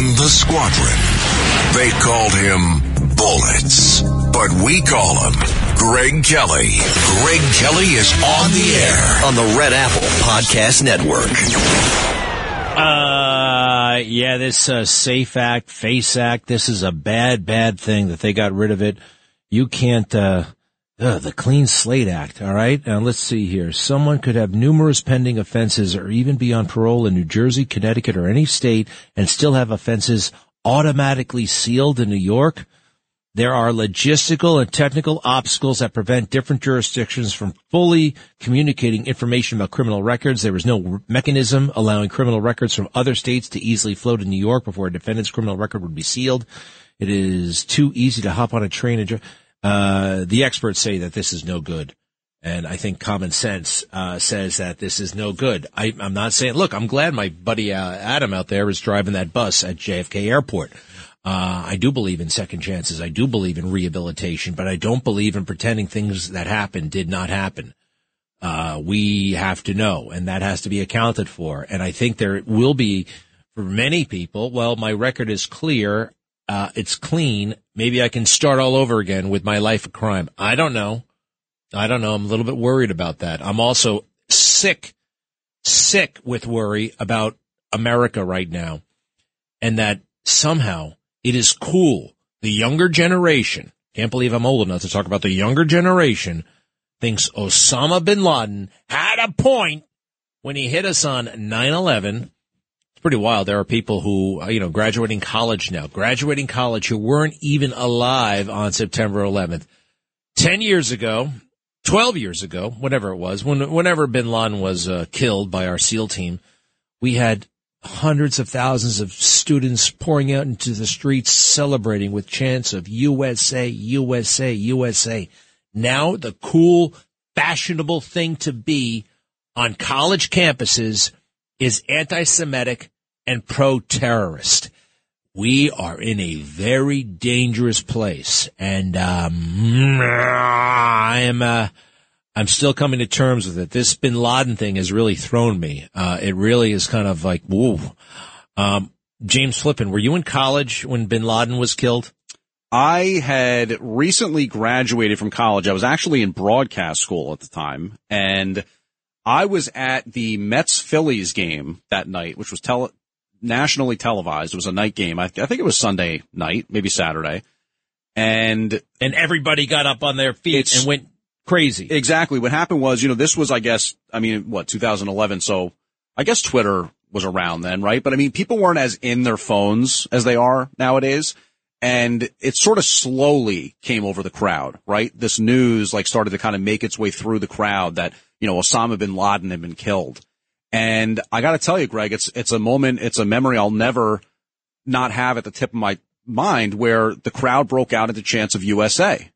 in the squadron. They called him Bullets, but we call him Greg Kelly. Greg Kelly is on the air on the Red Apple Podcast Network. Uh, yeah, this uh, Safe Act, Face Act, this is a bad, bad thing that they got rid of it. You can't, uh, uh, the Clean Slate Act, all right? Now let's see here. Someone could have numerous pending offenses or even be on parole in New Jersey, Connecticut, or any state and still have offenses automatically sealed in New York. There are logistical and technical obstacles that prevent different jurisdictions from fully communicating information about criminal records. There is no mechanism allowing criminal records from other states to easily flow to New York before a defendant's criminal record would be sealed. It is too easy to hop on a train and, uh, the experts say that this is no good. And I think common sense, uh, says that this is no good. I, am not saying, look, I'm glad my buddy, uh, Adam out there is driving that bus at JFK airport. Uh, I do believe in second chances. I do believe in rehabilitation, but I don't believe in pretending things that happened did not happen. Uh, we have to know, and that has to be accounted for. And I think there will be, for many people, well, my record is clear. Uh, it's clean. Maybe I can start all over again with my life of crime. I don't know. I don't know. I'm a little bit worried about that. I'm also sick, sick with worry about America right now and that somehow it is cool. The younger generation, can't believe I'm old enough to talk about the younger generation, thinks Osama bin Laden had a point when he hit us on 9-11. It's pretty wild. There are people who, uh, you know, graduating college now, graduating college who weren't even alive on September 11th. 10 years ago, 12 years ago, whatever it was, when, whenever bin Laden was uh, killed by our SEAL team, we had hundreds of thousands of students pouring out into the streets celebrating with chants of USA, USA, USA. Now the cool, fashionable thing to be on college campuses is anti-Semitic and pro-terrorist. We are in a very dangerous place and, um, I am, uh, I'm still coming to terms with it. This bin Laden thing has really thrown me. Uh, it really is kind of like, whoa. Um, James Flippin, were you in college when bin Laden was killed? I had recently graduated from college. I was actually in broadcast school at the time and I was at the Mets Phillies game that night, which was tele- nationally televised. It was a night game. I, th- I think it was Sunday night, maybe Saturday. And, and everybody got up on their feet and went crazy. Exactly. What happened was, you know, this was, I guess, I mean, what, 2011. So I guess Twitter was around then, right? But I mean, people weren't as in their phones as they are nowadays. And it sort of slowly came over the crowd, right? This news like started to kind of make its way through the crowd that, you know, Osama bin Laden had been killed. And I got to tell you, Greg, it's, it's a moment, it's a memory I'll never not have at the tip of my mind where the crowd broke out into chants of USA.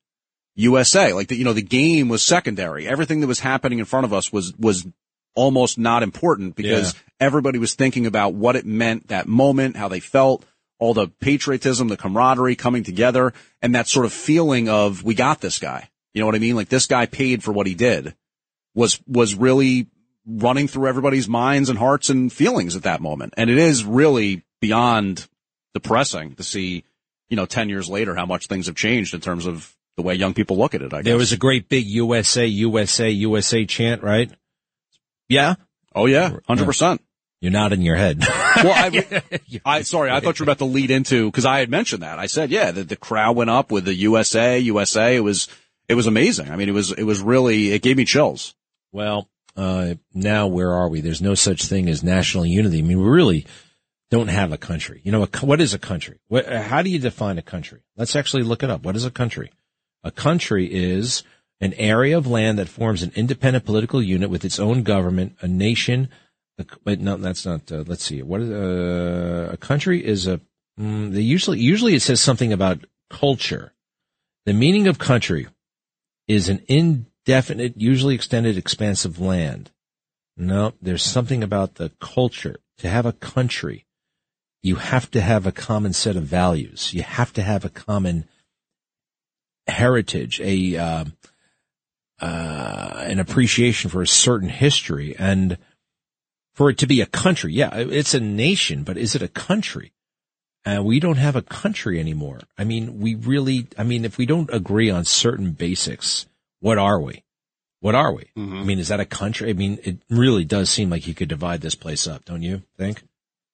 USA. Like the, you know, the game was secondary. Everything that was happening in front of us was, was almost not important because yeah. everybody was thinking about what it meant that moment, how they felt, all the patriotism, the camaraderie coming together and that sort of feeling of we got this guy. You know what I mean? Like this guy paid for what he did was, was really running through everybody's minds and hearts and feelings at that moment. And it is really beyond depressing to see, you know, 10 years later how much things have changed in terms of the way young people look at it. I guess there was a great big USA, USA, USA chant, right? Yeah. Oh yeah, hundred percent. You're nodding your head. well, I, I, sorry, I thought you were about to lead into because I had mentioned that. I said, yeah, the, the crowd went up with the USA, USA. It was, it was amazing. I mean, it was, it was really, it gave me chills. Well, uh, now where are we? There's no such thing as national unity. I mean, we really don't have a country. You know, what is a country? What, how do you define a country? Let's actually look it up. What is a country? A country is an area of land that forms an independent political unit with its own government, a nation. A, wait, no, that's not. Uh, let's see. What is uh, a country? Is a mm, they usually usually it says something about culture. The meaning of country is an indefinite, usually extended, expansive land. No, there's something about the culture. To have a country, you have to have a common set of values. You have to have a common heritage, a uh, uh, an appreciation for a certain history, and for it to be a country. Yeah, it's a nation, but is it a country? Uh, we don't have a country anymore. I mean, we really, I mean, if we don't agree on certain basics, what are we? What are we? Mm-hmm. I mean, is that a country? I mean, it really does seem like you could divide this place up, don't you think?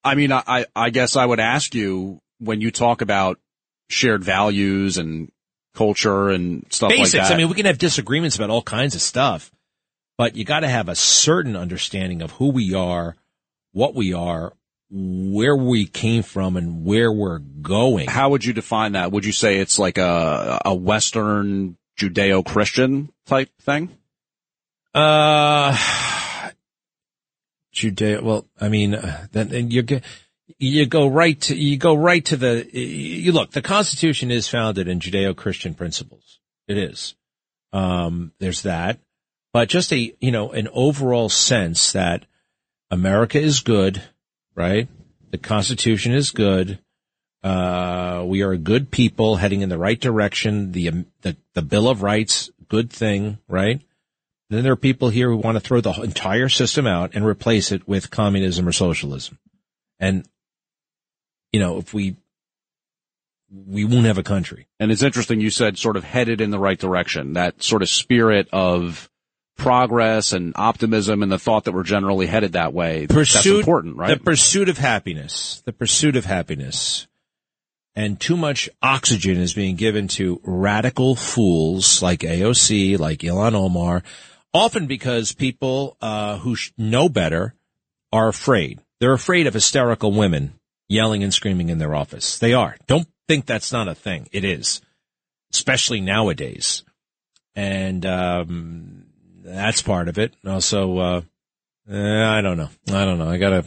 I mean, I, I guess I would ask you when you talk about shared values and culture and stuff Basics. like that. I mean, we can have disagreements about all kinds of stuff, but you got to have a certain understanding of who we are, what we are, where we came from, and where we're going. How would you define that? Would you say it's like a, a Western Judeo-Christian type thing? Uh, Judea. Well, I mean, uh, then you go, you go right to you go right to the. You look. The Constitution is founded in Judeo-Christian principles. It is. Um, there's that, but just a you know an overall sense that America is good, right? The Constitution is good. Uh, we are a good people heading in the right direction. The, um, the, the Bill of Rights, good thing, right? Then there are people here who want to throw the entire system out and replace it with communism or socialism. And, you know, if we, we won't have a country. And it's interesting you said sort of headed in the right direction. That sort of spirit of progress and optimism and the thought that we're generally headed that way. Pursuit, that's important, right? The pursuit of happiness. The pursuit of happiness. And too much oxygen is being given to radical fools like AOC, like Ilhan Omar, often because people uh, who know better are afraid. They're afraid of hysterical women yelling and screaming in their office. They are. Don't think that's not a thing. It is, especially nowadays. And um, that's part of it. Also, uh, eh, I don't know. I don't know. I gotta,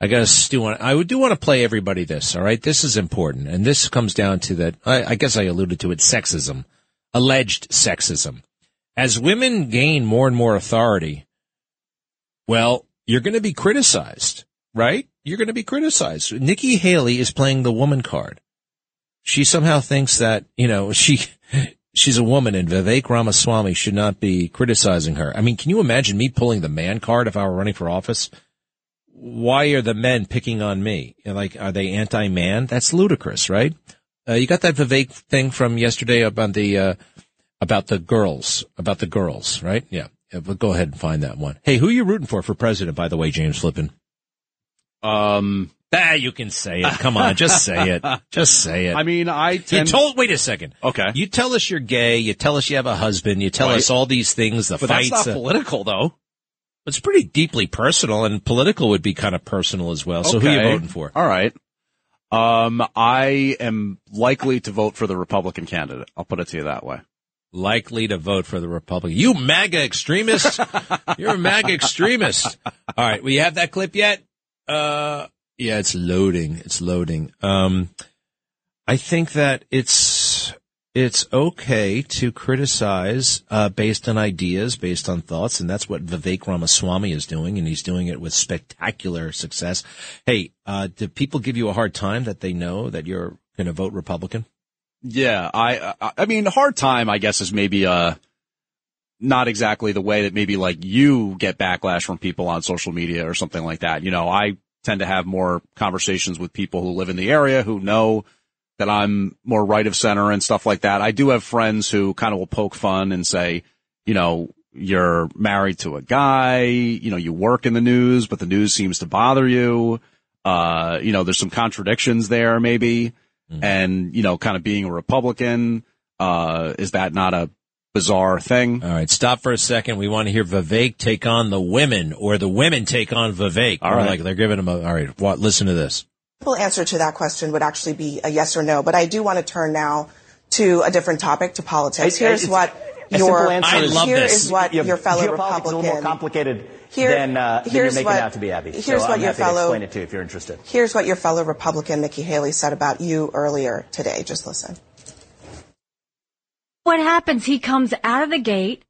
I gotta stew on. I do want to play everybody this. All right, this is important, and this comes down to that. I, I guess I alluded to it. Sexism, alleged sexism. As women gain more and more authority, well, you're going to be criticized, right? You're going to be criticized. Nikki Haley is playing the woman card. She somehow thinks that you know she she's a woman and Vivek Ramaswamy should not be criticizing her. I mean, can you imagine me pulling the man card if I were running for office? Why are the men picking on me? Like, are they anti-man? That's ludicrous, right? Uh, you got that Vivek thing from yesterday about the, uh, about the girls, about the girls, right? Yeah. yeah but go ahead and find that one. Hey, who are you rooting for for president, by the way, James Flippin? Um, ah, you can say it. Come on, just say it. Just say it. I mean, I You tend, told. Wait a second. Okay. You tell us you're gay. You tell us you have a husband. You tell Right. us all these things. The but fights. that's not uh, political though. It's pretty deeply personal, and political would be kind of personal as well. So who are you voting for? All right. Um, I am likely to vote for the Republican candidate. I'll put it to you that way. Likely to vote for the Republican. You MAGA extremist. you're a MAGA extremist. All right. We have that clip yet? Uh, yeah, it's loading. It's loading. Um, I think that it's it's okay to criticize uh, based on ideas, based on thoughts, and that's what Vivek Ramaswamy is doing, and he's doing it with spectacular success. Hey, uh, do people give you a hard time that they know that you're going to vote Republican? Yeah, I, I, I mean, hard time, I guess, is maybe, uh, not exactly the way that maybe like you get backlash from people on social media or something like that. You know, I tend to have more conversations with people who live in the area who know that I'm more right of center and stuff like that. I do have friends who kind of will poke fun and say, you know, you're married to a guy, you know, you work in the news, but the news seems to bother you. Uh, you know, there's some contradictions there maybe. And, you know, kind of being a Republican, uh, is that not a bizarre thing? All right, stop for a second. We want to hear Vivek take on the women, or the women take on Vivek. All right. like they're giving him a. All right, what? Listen to this. Simple answer to that question would actually be a yes or no. But I do want to turn now to a different topic, to politics. Here's what your simple answer I love here this. is what Yeah, your fellow geopolitics Republican. is a little more complicated Here- than, uh, than you're here's making what- out to be, Abby. here's so what I'm your happy fellow- to explain it to you if you're interested. Here's what your fellow Republican Nikki Haley said about you earlier today. Just listen. what happens? He comes out of the gate.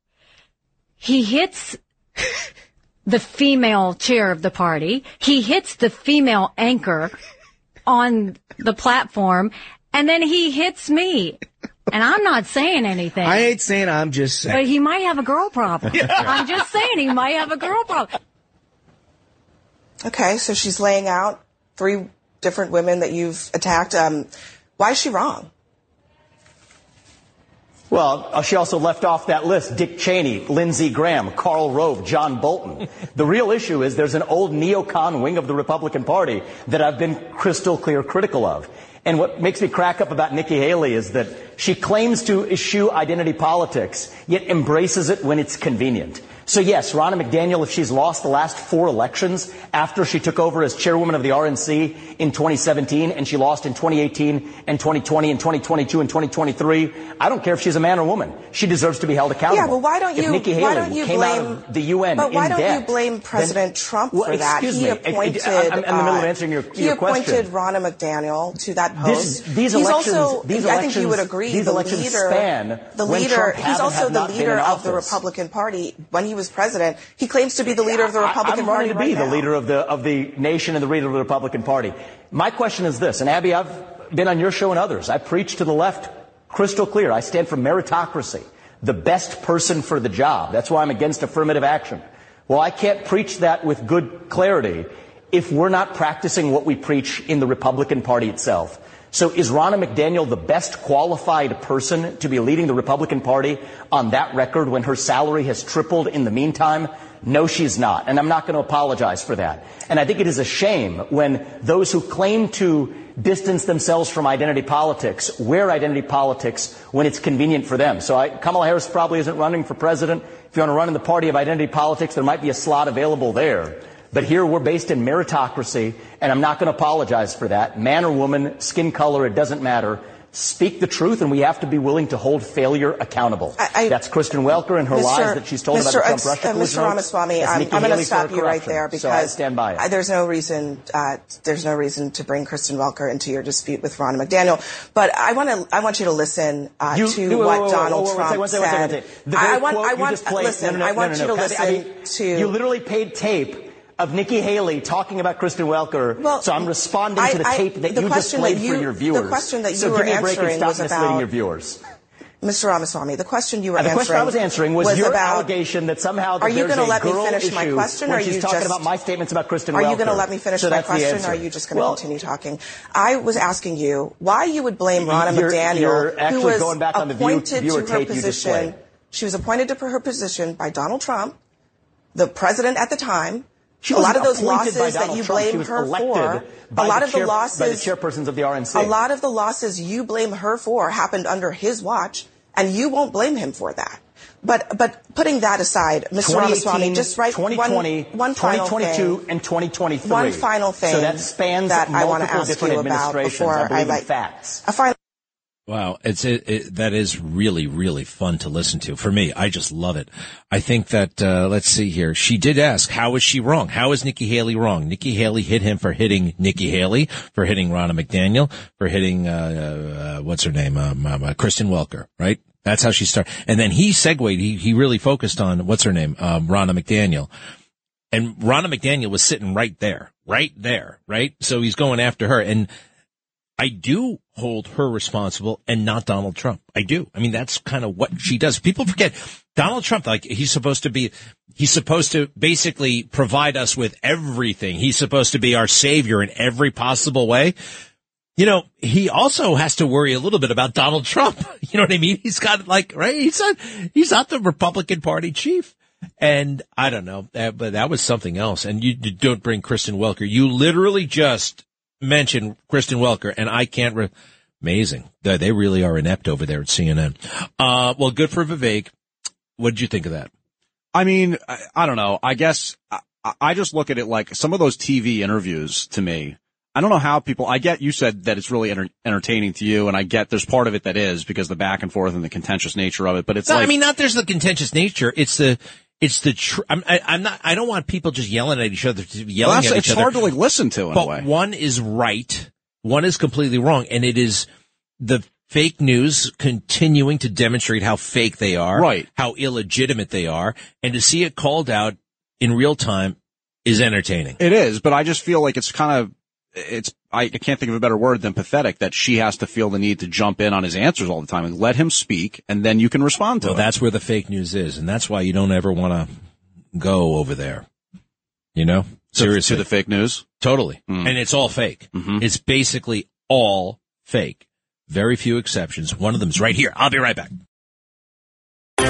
He hits the female chair of the party. He hits the female anchor on the platform and then he hits me. And I'm not saying anything. I ain't saying I'm just saying. but he might have a girl problem. I'm just saying he might have a girl problem. Okay, so she's laying out three different women that you've attacked. Um, why is she wrong? Well, uh, she also left off that list Dick Cheney, Lindsey Graham, Karl Rove, John Bolton. the real issue is there's an old neocon wing of the Republican Party that I've been crystal clear critical of. And what makes me crack up about Nikki Haley is that she claims to eschew identity politics, yet embraces it when it's convenient. So yes, Ronna McDaniel, if she's lost the last four elections after she took over as chairwoman of the RNC in 2017 and she lost in 2018 and 2020 and 2022 and 2023, I don't care if she's a man or woman. She deserves to be held accountable. Yeah, well, why don't you? If Nikki Haley why don't you came blame out of the UN But why don't debt, you blame President then- Trump well, for that? excuse he me. Appointed. I'm in the middle of uh, answering your, he your question. appointed Ronna McDaniel to that This- post. these he's elections- also, these I think you would agree, the leader, span the leader. He's also the leader of the. Republican Party when he was president. He claims to be the leader of the Republican I'm Party to be right the now. leader of the of the nation and the leader of the Republican Party. My question is this, and Abby, I've been on your show and others. I preach to the left crystal clear. I stand for meritocracy, the best person for the job. That's why I'm against affirmative action. Well, I can't preach that with good clarity if we're not practicing what we preach in the Republican Party itself. So is Ronna McDaniel the best qualified person to be leading the Republican Party on that record when her salary has tripled in the meantime? No, she's not. And I'm not going to apologize for that. And I think it is a shame when those who claim to distance themselves from identity politics wear identity politics when it's convenient for them. So I, Kamala Harris probably isn't running for president. If you want to run in the party of identity politics, there might be a slot available there. But here we're based in meritocracy, and I'm not going to apologize for that. Man or woman, skin color, it doesn't matter. Speak the truth, and we have to be willing to hold failure accountable. I- I- That's Kristen Welker and her Mr. lies that she's told Mr. about the Trump Russia uh, collusion Mr. Ramaswamy, I'm, I'm going to stop you right there So I because stand by. I- there's no reason uh, there's no reason to bring Kristen Welker into your dispute with Ron McDaniel. But I want to I want you to listen uh, You- to wait, what wait, Donald wait, Trump one second, one second, said. one second. The I, want I you want listen. I want you to listen I- to You literally paid tape of Nikki Haley talking about Kristen Welker. Well, so I'm responding I- to the I- tape that the you just question played that for you- your the question that you so were give me a break and answering stop was misleading about- your viewers. Mr. Ramaswamy. The question you were Uh, the answering question I was answering was, your about allegation that somehow that Are you gonna let me finish my question, or are you talking just- about my statements about Kristen Are you going to let me finish so my question, or are you just going to Well, continue talking? I was asking you why you would blame Ronna McDaniel, you're who was going back on the view- appointed to her tape you just position. She was appointed to her position by Donald Trump, the president at the time. She a lot of those losses that you Trump. Blame her for, a lot of the chair- by the losses, chairpersons of the RNC. a lot of the losses you blame her for happened under his watch, and you won't blame him for that. But but putting that aside, Mr. Ramaswamy, 2018, just write 2020, one, one final 2022, thing. and 2023. One final thing. So that spans that I want to ask different you about administrations. before I in let facts. a final. Wow, it's it, it, that is really really fun to listen to. For me, I just love it. I think that uh, let's see here. She did ask, "How is she wrong? How is Nikki Haley wrong?" Nikki Haley hit him for hitting Nikki Haley, for hitting Ronna McDaniel, for hitting uh, uh, what's her name, um, um, uh, Kristen Welker, right? That's how she started. And then he segued. He he really focused on what's her name, um, Ronna McDaniel. And Ronna McDaniel was sitting right there, right there, right? So he's going after her. And I do hold her responsible and not Donald Trump. I do. I mean, that's kind of what she does. People forget Donald Trump, like he's supposed to be, he's supposed to basically provide us with everything. He's supposed to be our savior in every possible way. You know, he also has to worry a little bit about Donald Trump. You know what I mean? He's got like, right? He's not, he's not the Republican Party chief. And I don't know, but that was something else. And you don't bring Kristen Welker. You literally just mentioned Kristen Welker, and I can't. Re- Amazing. They they really are inept over there at CNN. Uh, well, good for Vivek. What did you think of that? I mean, I, I don't know. I guess I, I just look at it like some of those TV interviews to me. I don't know how people, I get you said that it's really enter, entertaining to you and I get there's part of it that is because the back and forth and the contentious nature of it, but it's No, like, I mean, not there's the contentious nature. It's the, it's the. Tr- I'm, I, I'm not. I don't want people just yelling at each other, yelling well, at it's each other. It's hard to like listen to in a but way. one is right, one is completely wrong, and it is the fake news continuing to demonstrate how fake they are, Right. How illegitimate they are, and to see it called out in real time is entertaining. It is, but I just feel like it's kind of, it's, I, I can't think of a better word than pathetic that she has to feel the need to jump in on his answers all the time and let him speak and then you can respond to Well, it. that's where the fake news is, and that's why you don't ever want to go over there. You know, Seriously. To the fake news? Totally. Mm. And it's all fake. It's basically all fake. Very few exceptions. One of them is right here. I'll be right back.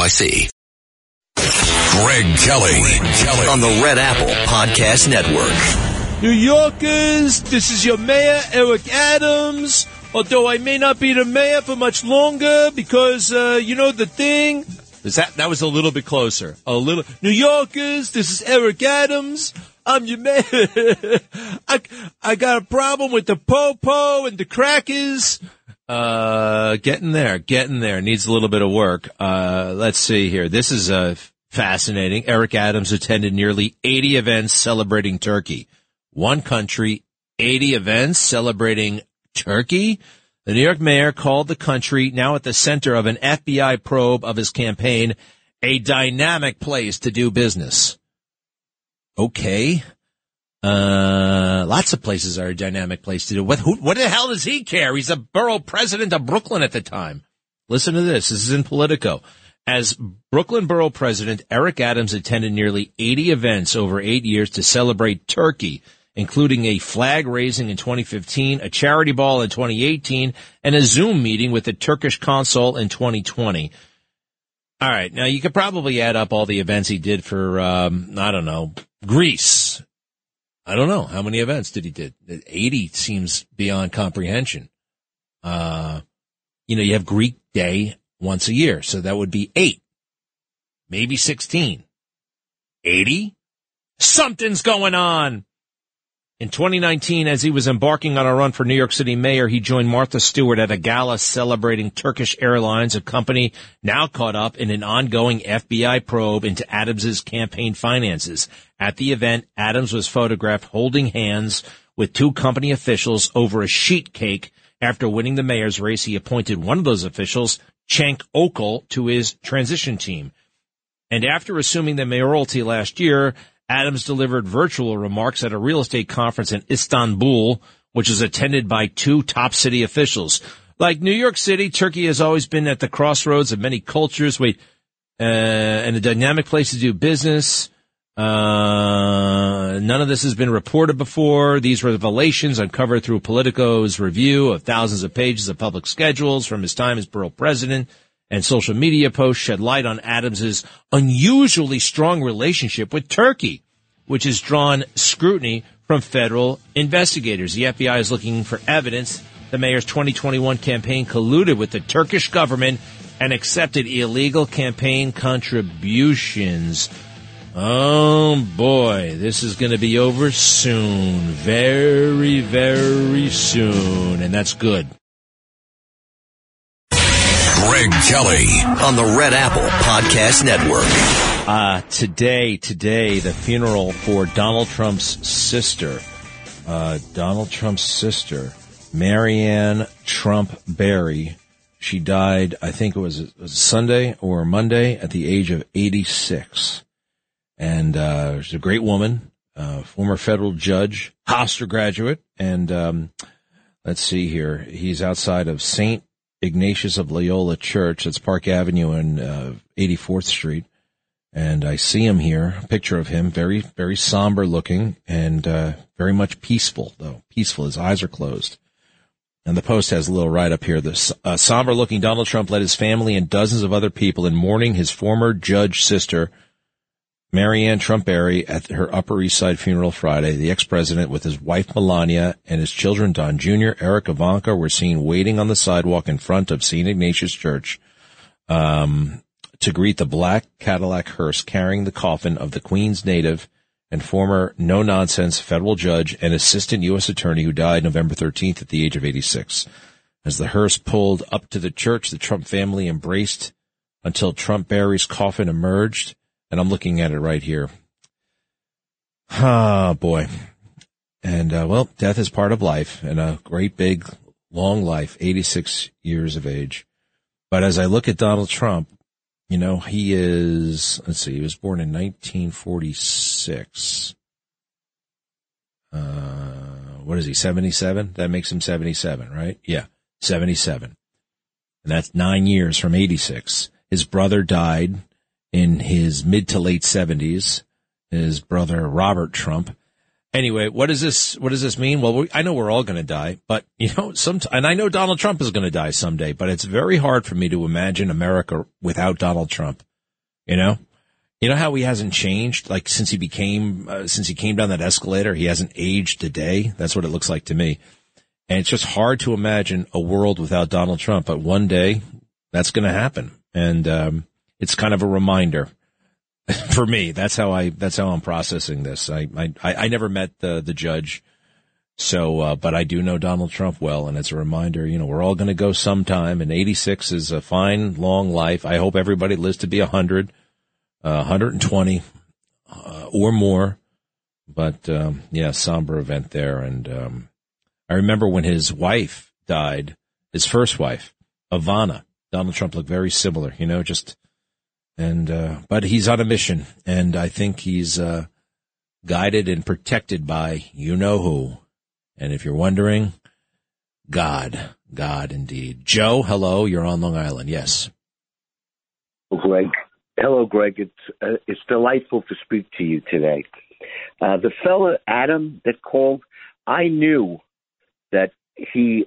NYC. Greg Kelly. Kelly. On the Red Apple Podcast Network. New Yorkers, this is your mayor, Eric Adams. Although I may not be the mayor for much longer because, uh, you know the thing. Is that, that was a little bit closer. A little. New Yorkers, this is Eric Adams. I'm your mayor. I, I got a problem with the popo and the crackers. Uh, getting there, getting there. Needs a little bit of work. Uh, let's see here. This is, uh, fascinating. Eric Adams attended nearly 80 events celebrating Turkey. One country, 80 events celebrating Turkey. The New York mayor called the country, now at the center of an FBI probe of his campaign, a dynamic place to do business. Okay. Uh, lots of places are a dynamic place to do. What, who, what the hell does he care? He's a borough president of Brooklyn at the time. Listen to this. This is in Politico. As Brooklyn Borough President, Eric Adams attended nearly 80 events over eight years to celebrate Turkey, including a flag raising in 2015, a charity ball in 2018, and a Zoom meeting with the Turkish consul in 2020. All right. Now you could probably add up all the events he did for, um, I don't know, Greece. I don't know. How many events did he did? 80 seems beyond comprehension. Uh, you know, you have Greek day once a year. So that would be eight, maybe 16, 80. Something's going on. In 2019, as he was embarking on a run for New York City mayor, he joined Martha Stewart at a gala celebrating Turkish Airlines, a company now caught up in an ongoing FBI probe into Adams's campaign finances. At the event, Adams was photographed holding hands with two company officials over a sheet cake. After winning the mayor's race, he appointed one of those officials, Cenk Öcal, to his transition team. And after assuming the mayoralty last year, Adams delivered virtual remarks at a real estate conference in Istanbul, which was attended by two top city officials. Like New York City, Turkey has always been at the crossroads of many cultures, wait, uh, and a dynamic place to do business. Uh, none of this has been reported before. These revelations uncovered through Politico's review of thousands of pages of public schedules from his time as borough president and social media posts shed light on Adams's unusually strong relationship with Turkey, which has drawn scrutiny from federal investigators. The FBI is looking for evidence the mayor's 2021 campaign colluded with the Turkish government and accepted illegal campaign contributions. Oh boy, this is going to be over soon. Very, very soon. And that's good. Greg Kelly. On the Red Apple Podcast Network. Uh, today, today, the funeral for Donald Trump's sister, uh, Donald Trump's sister, Maryanne Trump Barry. She died, I think it was, it was Sunday or Monday at the age of 86. And, uh, she's a great woman, uh, former federal judge, Hofstra graduate. And, um, let's see here. He's outside of St. Ignatius of Loyola Church. That's Park Avenue and, uh, 84th Street and I see him here, a picture of him, very, very somber looking and uh, very much peaceful, though. Peaceful. His eyes are closed. And the post has a little write up here. The uh, somber looking Donald Trump led his family and dozens of other people in mourning his former judge sister, Maryanne Trump Barry, at her Upper East Side funeral Friday. The ex-president with his wife Melania and his children Don Jr., Eric Ivanka were seen waiting on the sidewalk in front of St. Ignatius Church. Um, to greet the black Cadillac hearse carrying the coffin of the Queens native and former no-nonsense federal judge and assistant U.S. attorney who died November 13th at the age of 86. As the hearse pulled up to the church, the Trump family embraced until Trump Barry's coffin emerged. And I'm looking at it right here. Ah, boy. And, uh, well, death is part of life and a great big long life, 86 years of age. But as I look at Donald Trump, you know, he is, let's see, he was born in 1946. Uh, what is he, 77? That makes him 77, right? Yeah, 77. And that's nine years from 86. His brother died in his mid to late 70s. His brother, Robert Trump. Anyway, what does this, what does this mean? Well, we, I know we're all going to die, but you know, some, and I know Donald Trump is going to die someday, but it's very hard for me to imagine America without Donald Trump. You know, you know how he hasn't changed, like since he became, uh, since he came down that escalator, he hasn't aged a day. That's what it looks like to me. And it's just hard to imagine a world without Donald Trump, but one day that's going to happen. And, um, it's kind of a reminder for me. That's how I, that's how I'm processing this. I, I, I never met the, the judge. So, uh, but I do know Donald Trump well, and it's a reminder, you know, we're all going to go sometime, and 86 is a fine, long life. I hope everybody lives to be 100, uh, 120, uh, or more. But, um, yeah, somber event there. And, um, I remember when his wife died, his first wife, Ivana, Donald Trump looked very similar, you know, just and, uh, but he's on a mission and I think he's, uh, guided and protected by you know who. And if you're wondering, God, God indeed. Joe, hello. You're on Long Island. Yes. Greg. Hello, Greg. It's, uh, it's delightful to speak to you today. Uh, the fellow Adam, that called, I knew that he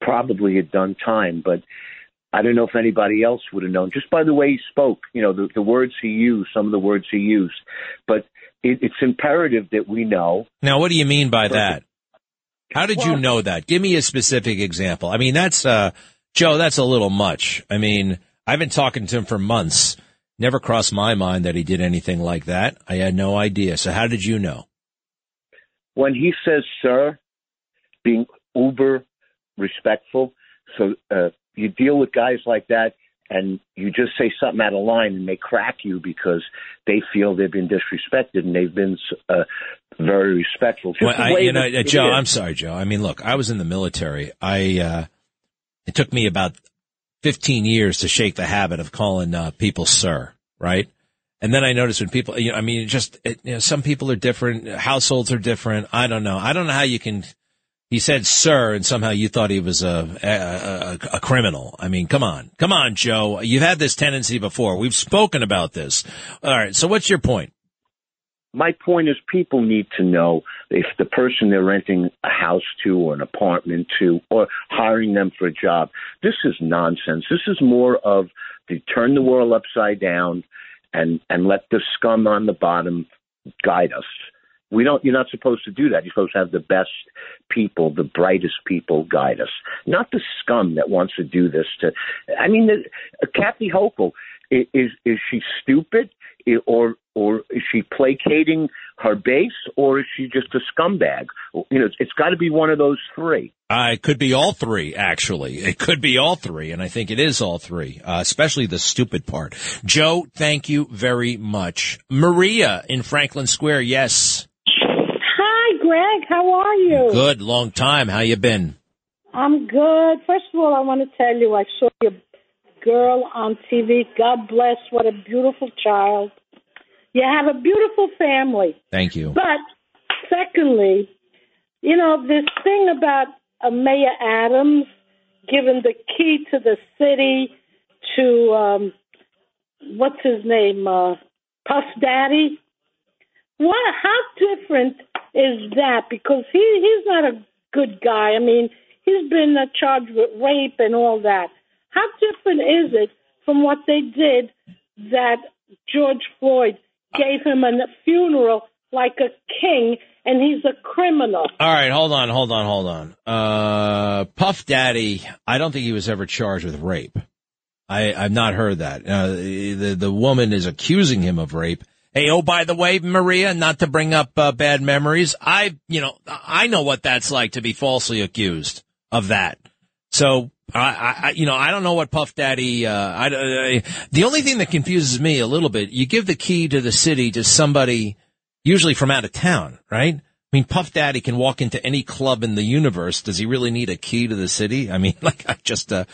probably had done time, but I don't know if anybody else would have known just by the way he spoke, you know, the, the words he used, some of the words he used. But it, it's imperative that we know. Now, what do you mean by that? How did well, you know that? Give me a specific example. I mean, that's, uh, Joe, that's a little much. I mean, I've been talking to him for months. Never crossed my mind that he did anything like that. I had no idea. So how did you know? When he says, sir, being uber respectful. So, uh, you deal with guys like that and you just say something out of line and they crack you because they feel they've been disrespected and they've been uh, very respectful. Well, I, you know, Joe, I'm sorry, Joe. I mean, look, I was in the military. I uh, it took me about 15 years to shake the habit of calling uh, people sir, right? And then I noticed when people, you know, I mean, just it, you know, some people are different, households are different. I don't know. I don't know how you can he said sir and somehow you thought he was a, a, a, criminal. I mean, come on. Come on, Joe. You've had this tendency before. We've spoken about this. All right. So what's your point? My point is people need to know if the person they're renting a house to or an apartment to or hiring them for a job, this is nonsense. This is more of to turn the world upside down and, and let the scum on the bottom guide us. We don't. You're not supposed to do that. You're supposed to have the best people, the brightest people guide us, not the scum that wants to do this. To, I mean, the, uh, Kathy Hochul is is she stupid, or or is she placating her base, or is she just a scumbag? You know, it's, it's got to be one of those three. Uh, it could be all three, actually. It could be all three, and I think it is all three, uh, especially the stupid part. Joe, thank you very much. Maria in Franklin Square, yes. Greg. How are you? Good. Long time. How you been? I'm good. First of all, I want to tell you I saw your girl on TV. God bless. What a beautiful child. You have a beautiful family. Thank you. But secondly, you know, this thing about uh, Mayor Adams giving the key to the city to um, what's his name, uh, Puff Daddy. What? How different is that because he he's not a good guy. I mean, he's been charged with rape and all that. How different is it from what they did that George Floyd gave him a funeral like a king and he's a criminal. All right, hold on, hold on, hold on. Uh, Puff Daddy, I don't think he was ever charged with rape. I, I've not heard that. Uh, the, the woman is accusing him of rape. Hey, oh, by the way, Maria, not to bring up uh, bad memories, I, you know, I know what that's like to be falsely accused of that. So, I, I you know, I don't know what Puff Daddy. Uh, I, I, the only thing that confuses me a little bit, you give the key to the city to somebody usually from out of town, right? I mean, Puff Daddy can walk into any club in the universe. Does he really need a key to the city? I mean, like, I just, uh,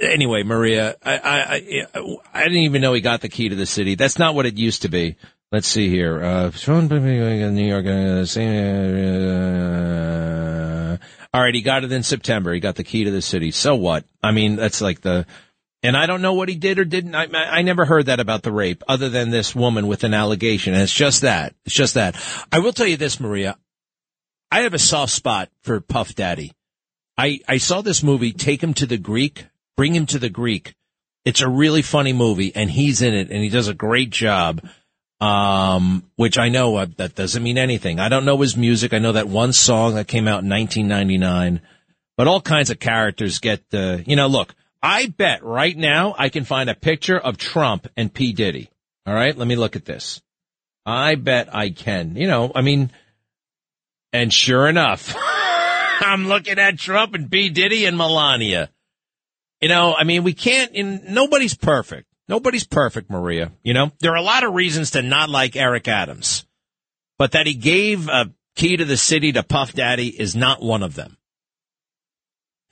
anyway, Maria, I, I, I, I didn't even know he got the key to the city. That's not what it used to be. Let's see here. Uh, New York, uh, all right, he got it in September. He got the key to the city. So what? I mean, that's like the, and I don't know what he did or didn't. I, I never heard that about the rape other than this woman with an allegation. And it's just that. It's just that. I will tell you this, Maria. I have a soft spot for Puff Daddy. I, I saw this movie, Take Him to the Greek, Bring Him to the Greek. It's a really funny movie and he's in it and he does a great job. Um, which I know uh, that doesn't mean anything. I don't know his music. I know that one song that came out in 1999, but all kinds of characters get, uh, you know, look, I bet right now I can find a picture of Trump and P. Diddy. All right, let me look at this. I bet I can. You know, I mean, and sure enough, I'm looking at Trump and P. Diddy and Melania. You know, I mean, we can't, in, nobody's perfect. Nobody's perfect, Maria. You know, there are a lot of reasons to not like Eric Adams, but that he gave a key to the city to Puff Daddy is not one of them.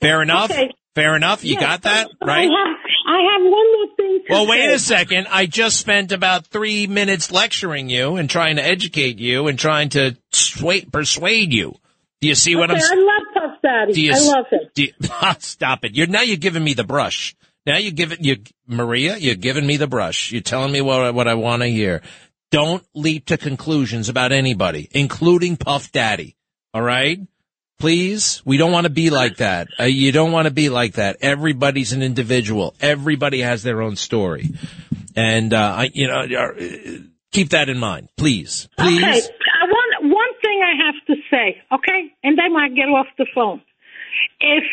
Fair enough? Okay. Fair enough. You yes, got that right. I have, I have one more thing. well, wait say. a second. I just spent about three minutes lecturing you and trying to educate you and trying to sway, persuade you. Do you see what okay, I'm? saying? I love Puff Daddy. Do You, I love him. You, stop it. You're now you're giving me the brush. Now you give it you Maria. You're giving me the brush. You're telling me what what I want to hear. Don't leap to conclusions about anybody, including Puff Daddy. All right. Please, we don't want to be like that. Uh, you don't want to be like that. Everybody's an individual. Everybody has their own story, and uh, I, you know, uh, keep that in mind, please. Please. Okay, uh, one one thing I have to say, okay, and then I get off the phone. If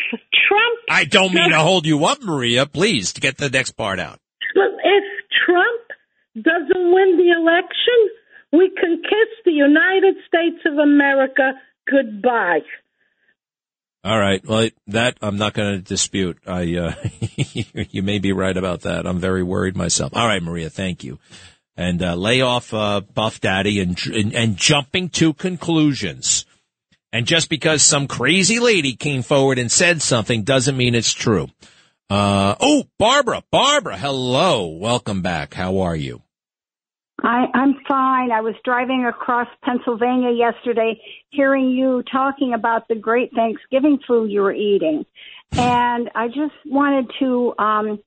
Trump, I don't mean to hold you up, Maria. Please, to get the next part out. If Trump doesn't win the election, we can kiss the United States of America goodbye. All right. Well, that I'm not going to dispute. I, uh, you may be right about that. I'm very worried myself. All right, Maria. Thank you. And, uh, lay off, uh, Puff Daddy and, and, and jumping to conclusions. And just because some crazy lady came forward and said something doesn't mean it's true. Uh, oh, Barbara, Barbara, hello. Welcome back. How are you? I, I'm fine. I was driving across Pennsylvania yesterday, hearing you talking about the great Thanksgiving food you were eating. And I just wanted to um,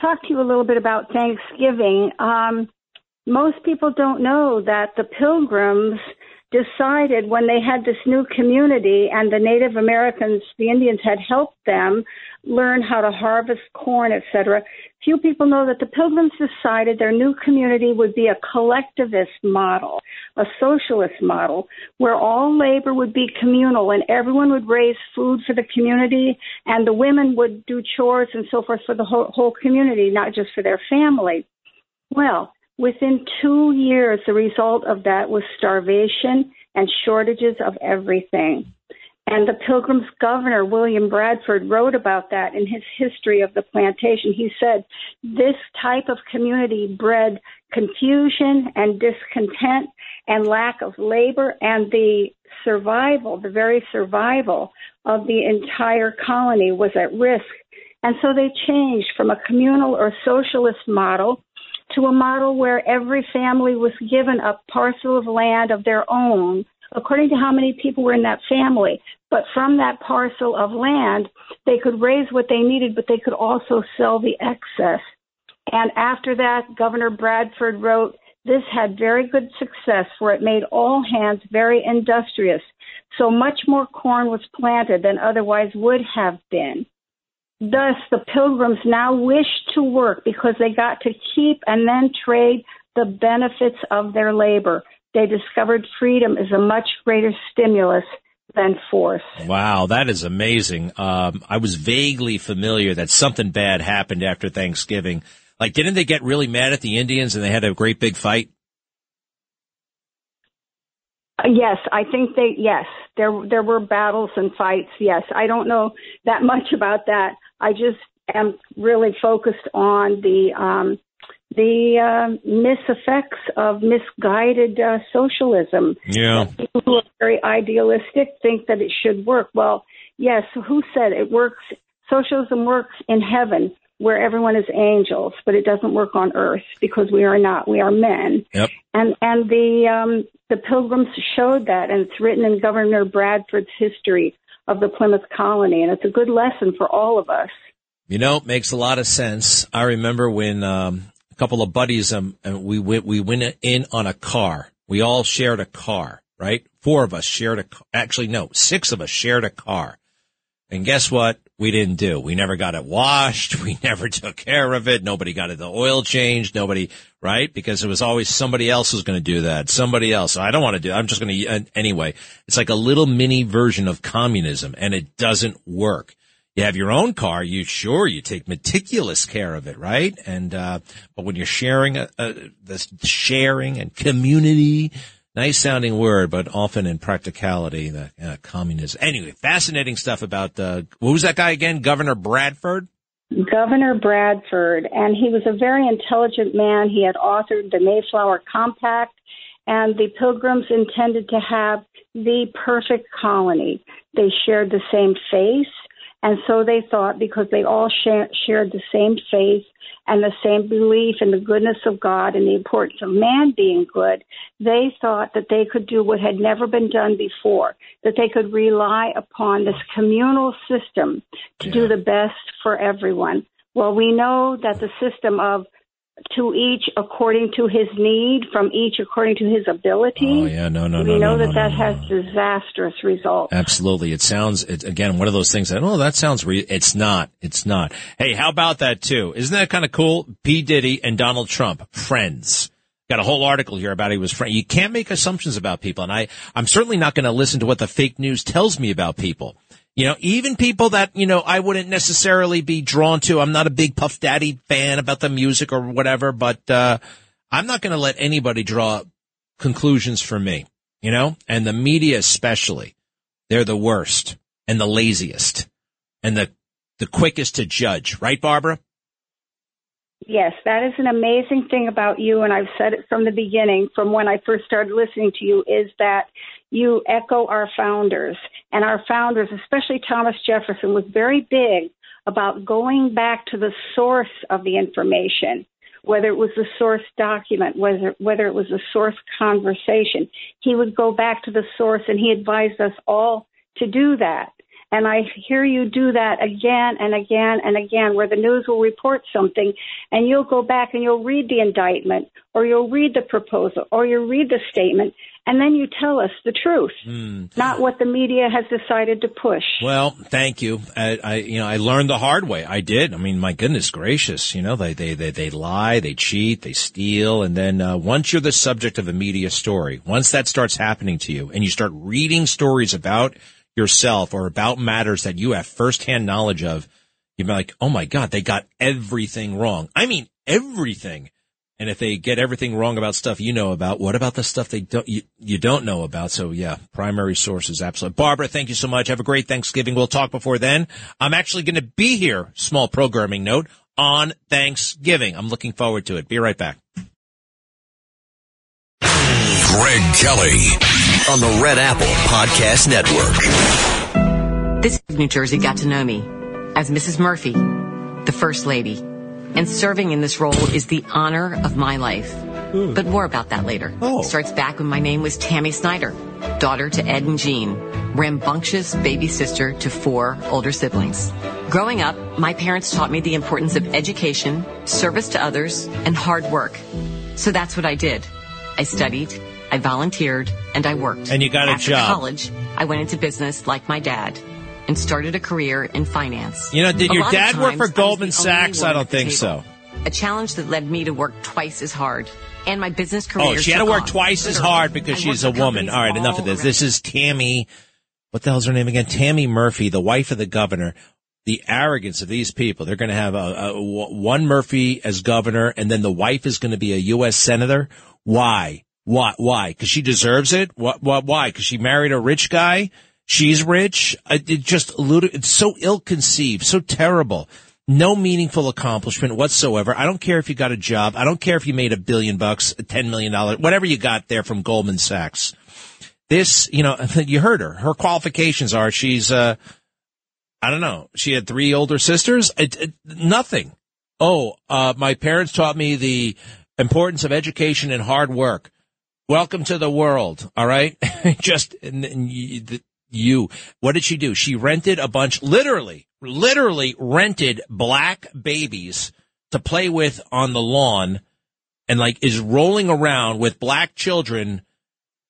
talk to you a little bit about Thanksgiving. Um, most people don't know that the pilgrims decided when they had this new community and the Native Americans, the Indians had helped them learn how to harvest corn, etc. Few people know that the Pilgrims decided their new community would be a collectivist model, a socialist model, where all labor would be communal and everyone would raise food for the community and the women would do chores and so forth for the whole, whole community, not just for their family. Well, within two years, the result of that was starvation and shortages of everything. And the Pilgrim's governor, William Bradford, wrote about that in his history of the plantation. He said, This type of community bred confusion and discontent and lack of labor and the survival, the very survival of the entire colony was at risk. And so they changed from a communal or socialist model to a model where every family was given a parcel of land of their own according to how many people were in that family. But from that parcel of land, they could raise what they needed, but they could also sell the excess. And after that, Governor Bradford wrote, this had very good success, for it made all hands very industrious. So much more corn was planted than otherwise would have been. Thus, the pilgrims now wish to work because they got to keep and then trade the benefits of their labor they discovered freedom is a much greater stimulus than force. Wow, that is amazing. Um, I was vaguely familiar that something bad happened after Thanksgiving. Like, didn't they get really mad at the Indians and they had a great big fight? Uh, yes, I think they. Yes, there there were battles and fights. Yes, I don't know that much about that. I just am really focused on the um, the uh, miseffects of misguided uh, socialism. Yeah. People who are very idealistic think that it should work. Well, yes, who said it works? Socialism works in heaven where everyone is angels, but it doesn't work on earth because we are not. We are men. Yep. And and the um, the pilgrims showed that, and it's written in Governor Bradford's history of the Plymouth colony, and it's a good lesson for all of us. You know, it makes a lot of sense. I remember when um, a couple of buddies um, and we went we went in on a car. We all shared a car, right? Four of us shared a actually no, six of us shared a car. And guess what? We didn't do. We never got it washed. We never took care of it. Nobody got it the oil changed. Nobody, right? Because it was always somebody else was going to do that. Somebody else. I don't want to do. I'm just going to anyway. It's like a little mini version of communism, and it doesn't work. You have your own car. You sure you take meticulous care of it, right? And uh, but when you're sharing a, a, the sharing and community Nice sounding word, but often in practicality, the uh, communism. Anyway, fascinating stuff about, uh, what was that guy again? Governor Bradford? Governor Bradford, and he was a very intelligent man. He had authored the Mayflower Compact, and the Pilgrims intended to have the perfect colony. They shared the same faith, and so they thought because they all share, shared the same faith and the same belief in the goodness of God and the importance of man being good, they thought that they could do what had never been done before, that they could rely upon this communal system to yeah. do the best for everyone. Well, we know that the system of to each according to his need, from each according to his ability. Oh yeah, no, no, we no. know no, that no, that no, has disastrous results. Absolutely, it sounds it, again one of those things that oh that sounds re- it's not, it's not. Hey, how about that too? Isn't that kind of cool? P Diddy and Donald Trump, friends. Got a whole article here about he was friend. You can't make assumptions about people, and I I'm certainly not going to listen to what the fake news tells me about people. You know, even people that, you know, I wouldn't necessarily be drawn to. I'm not a big Puff Daddy fan about the music or whatever, but, uh, I'm not going to let anybody draw conclusions for me, you know, and the media especially. They're the worst and the laziest and the, the quickest to judge, right, Barbara? Yes, that is an amazing thing about you, and I've said it from the beginning, from when I first started listening to you, is that you echo our founders. And our founders, especially Thomas Jefferson, was very big about going back to the source of the information, whether it was the source document, whether, whether it was the source conversation. He would go back to the source and he advised us all to do that. And I hear you do that again and again and again, where the news will report something and you'll go back and you'll read the indictment or you'll read the proposal or you'll read the statement and then you tell us the truth, mm. not what the media has decided to push. Well, thank you. I, I, you know, I learned the hard way. I did. I mean, my goodness gracious, you know, they, they, they, they lie, they cheat, they steal. And then, uh, once you're the subject of a media story, once that starts happening to you and you start reading stories about yourself or about matters that you have firsthand knowledge of, you're like, oh my God, they got everything wrong. I mean, everything. And if they get everything wrong about stuff you know about, what about the stuff they don't you, you don't know about? So yeah, primary sources, absolutely. Barbara, thank you so much. Have a great Thanksgiving. We'll talk before then. I'm actually going to be here. Small programming note on Thanksgiving. I'm looking forward to it. Be right back. Greg Kelly on the Red Apple Podcast Network. This is New Jersey got to know me as Mrs. Murphy, the First Lady and serving in this role is the honor of my life. Mm. But more about that later. Oh. It starts back when my name was Tammy Snyder, daughter to Ed and Jean, rambunctious baby sister to four older siblings. Growing up, my parents taught me the importance of education, service to others, and hard work. So that's what I did. I studied, I volunteered, and I worked. And you got a After job. college, I went into business like my dad and started a career in finance. You know, did a your dad work for Goldman Sachs? I don't think so. A challenge that led me to work twice as hard. And my business oh, career. Oh, she had to work off. twice as hard because I she's a woman. All right, enough of this. around. This is Tammy. What the hell's her name again? Tammy Murphy, the wife of the governor. The arrogance of these people. They're going to have a, a, one Murphy as governor, and then the wife is going to be a U.S. senator. Why? Why? Why? Because she deserves it. What? Why? Because she married a rich guy. She's rich. It just it's so ill conceived, so terrible. no meaningful accomplishment whatsoever. I don't care if you got a job. I don't care if you made a billion bucks, ten million dollars, whatever you got there from Goldman Sachs. This, you know, you heard her. Her qualifications are she's, uh, I don't know. She had three older sisters. It, it, nothing. Oh, uh, my parents taught me the importance of education and hard work. Welcome to the world. All right. Just you. What did she do? She rented a bunch, literally, literally rented black babies to play with on the lawn and like is rolling around with black children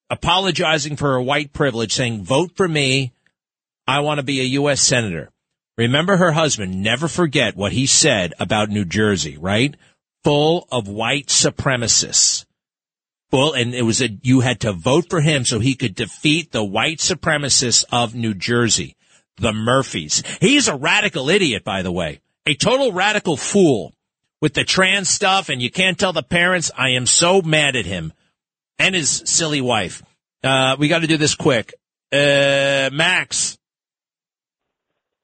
apologizing for her white privilege saying, vote for me. I want to be a U.S. Senator. Remember her husband. Never forget what he said about New Jersey, right? Full of white supremacists. Full, and it was a, you had to vote for him so he could defeat the white supremacists of New Jersey, the Murphys. He's a radical idiot, by the way. A total radical fool with the trans stuff and you can't tell the parents. I am so mad at him and his silly wife. Uh, we got to do this quick. Uh, Max.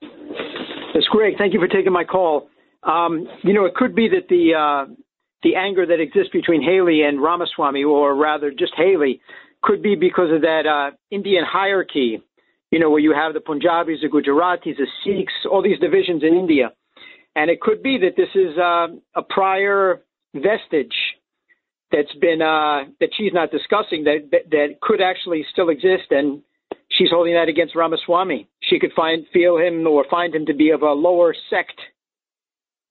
It's great. Thank you for taking my call. Um, you know, it could be that the uh, the anger that exists between Haley and Ramaswamy, or rather just Haley, could be because of that uh, Indian hierarchy. You know, where you have the Punjabis, the Gujaratis, the Sikhs, all these divisions in India, and it could be that this is uh, a prior vestige that's been uh, that she's not discussing that, that that could actually still exist and she's holding that against Ramaswamy. She could find feel him or find him to be of a lower sect.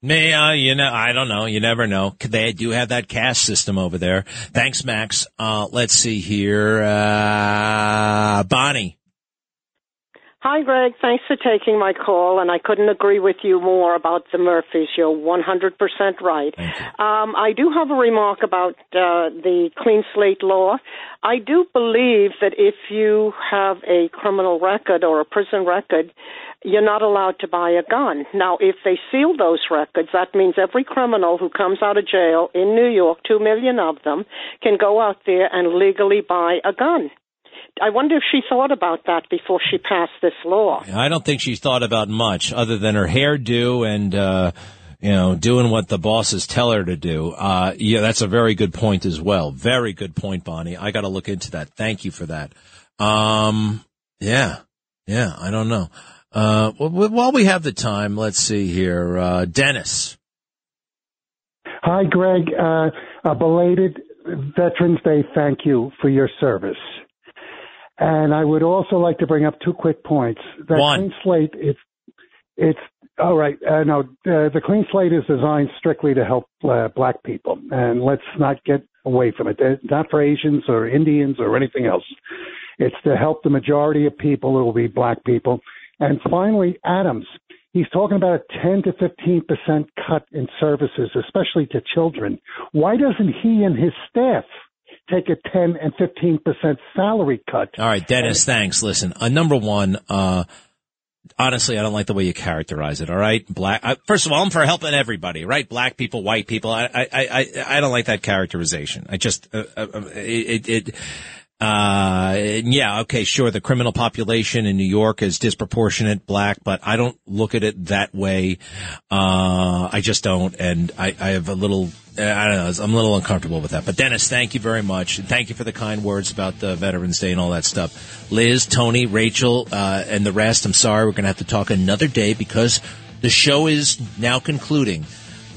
May uh, you know, I don't know. You never know. They do have that caste system over there. Thanks, Max. Uh, let's see here. Uh, Bonnie. Hi, Greg. Thanks for taking my call, and I couldn't agree with you more about the Murphys. You're 100% right. Um, I do have a remark about uh, the clean slate law. I do believe that if you have a criminal record or a prison record, you're not allowed to buy a gun. Now, if they seal those records, that means every criminal who comes out of jail in New York, two million of them, can go out there and legally buy a gun. I wonder if she thought about that before she passed this law. I don't think she thought about much other than her hairdo and, uh, you know, doing what the bosses tell her to do. Uh, yeah, that's a very good point as well. Very good point, Bonnie. I got to look into that. Thank you for that. Um, yeah, yeah, I don't know. Uh, while we have the time, let's see here. Uh, Dennis. Hi, Greg. Uh, a belated Veterans Day thank you for your service. And I would also like to bring up two quick points. The One. clean slate, it's, it's, all right. Uh, no, uh, the clean slate is designed strictly to help uh, black people. And let's not get away from it. It's not for Asians or Indians or anything else. It's to help the majority of people. It will be black people. And finally, Adams. He's talking about a 10 to 15 percent cut in services, especially to children. Why doesn't he and his staff take a 10 and 15 percent salary cut? All right, Dennis, thanks. Listen, uh, number one, uh, honestly, I don't like the way you characterize it. All right, black. I, first of all, I'm for helping everybody, right? Black people, white people. I, I, I, I don't like that characterization. I just, uh, uh, it, it, uh, yeah, okay, sure. The criminal population in New York is disproportionate black, but I don't look at it that way. Uh, I just don't. And I, I have a little, I don't know, I'm a little uncomfortable with that. But Dennis, thank you very much. Thank you for the kind words about the Veterans Day and all that stuff. Liz, Tony, Rachel, uh, and the rest, I'm sorry. We're going to have to talk another day because the show is now concluding.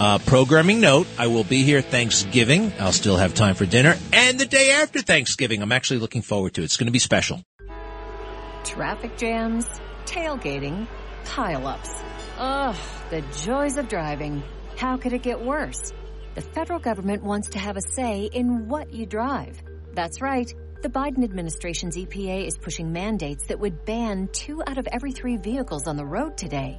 Uh, programming note, I will be here Thanksgiving. I'll still have time for dinner. And the day after Thanksgiving, I'm actually looking forward to it. It's going to be special. Traffic jams, tailgating, pileups. Ugh, the joys of driving. How could it get worse? The federal government wants to have a say in what you drive. That's right. The Biden administration's EPA is pushing mandates that would ban two out of every three vehicles on the road today.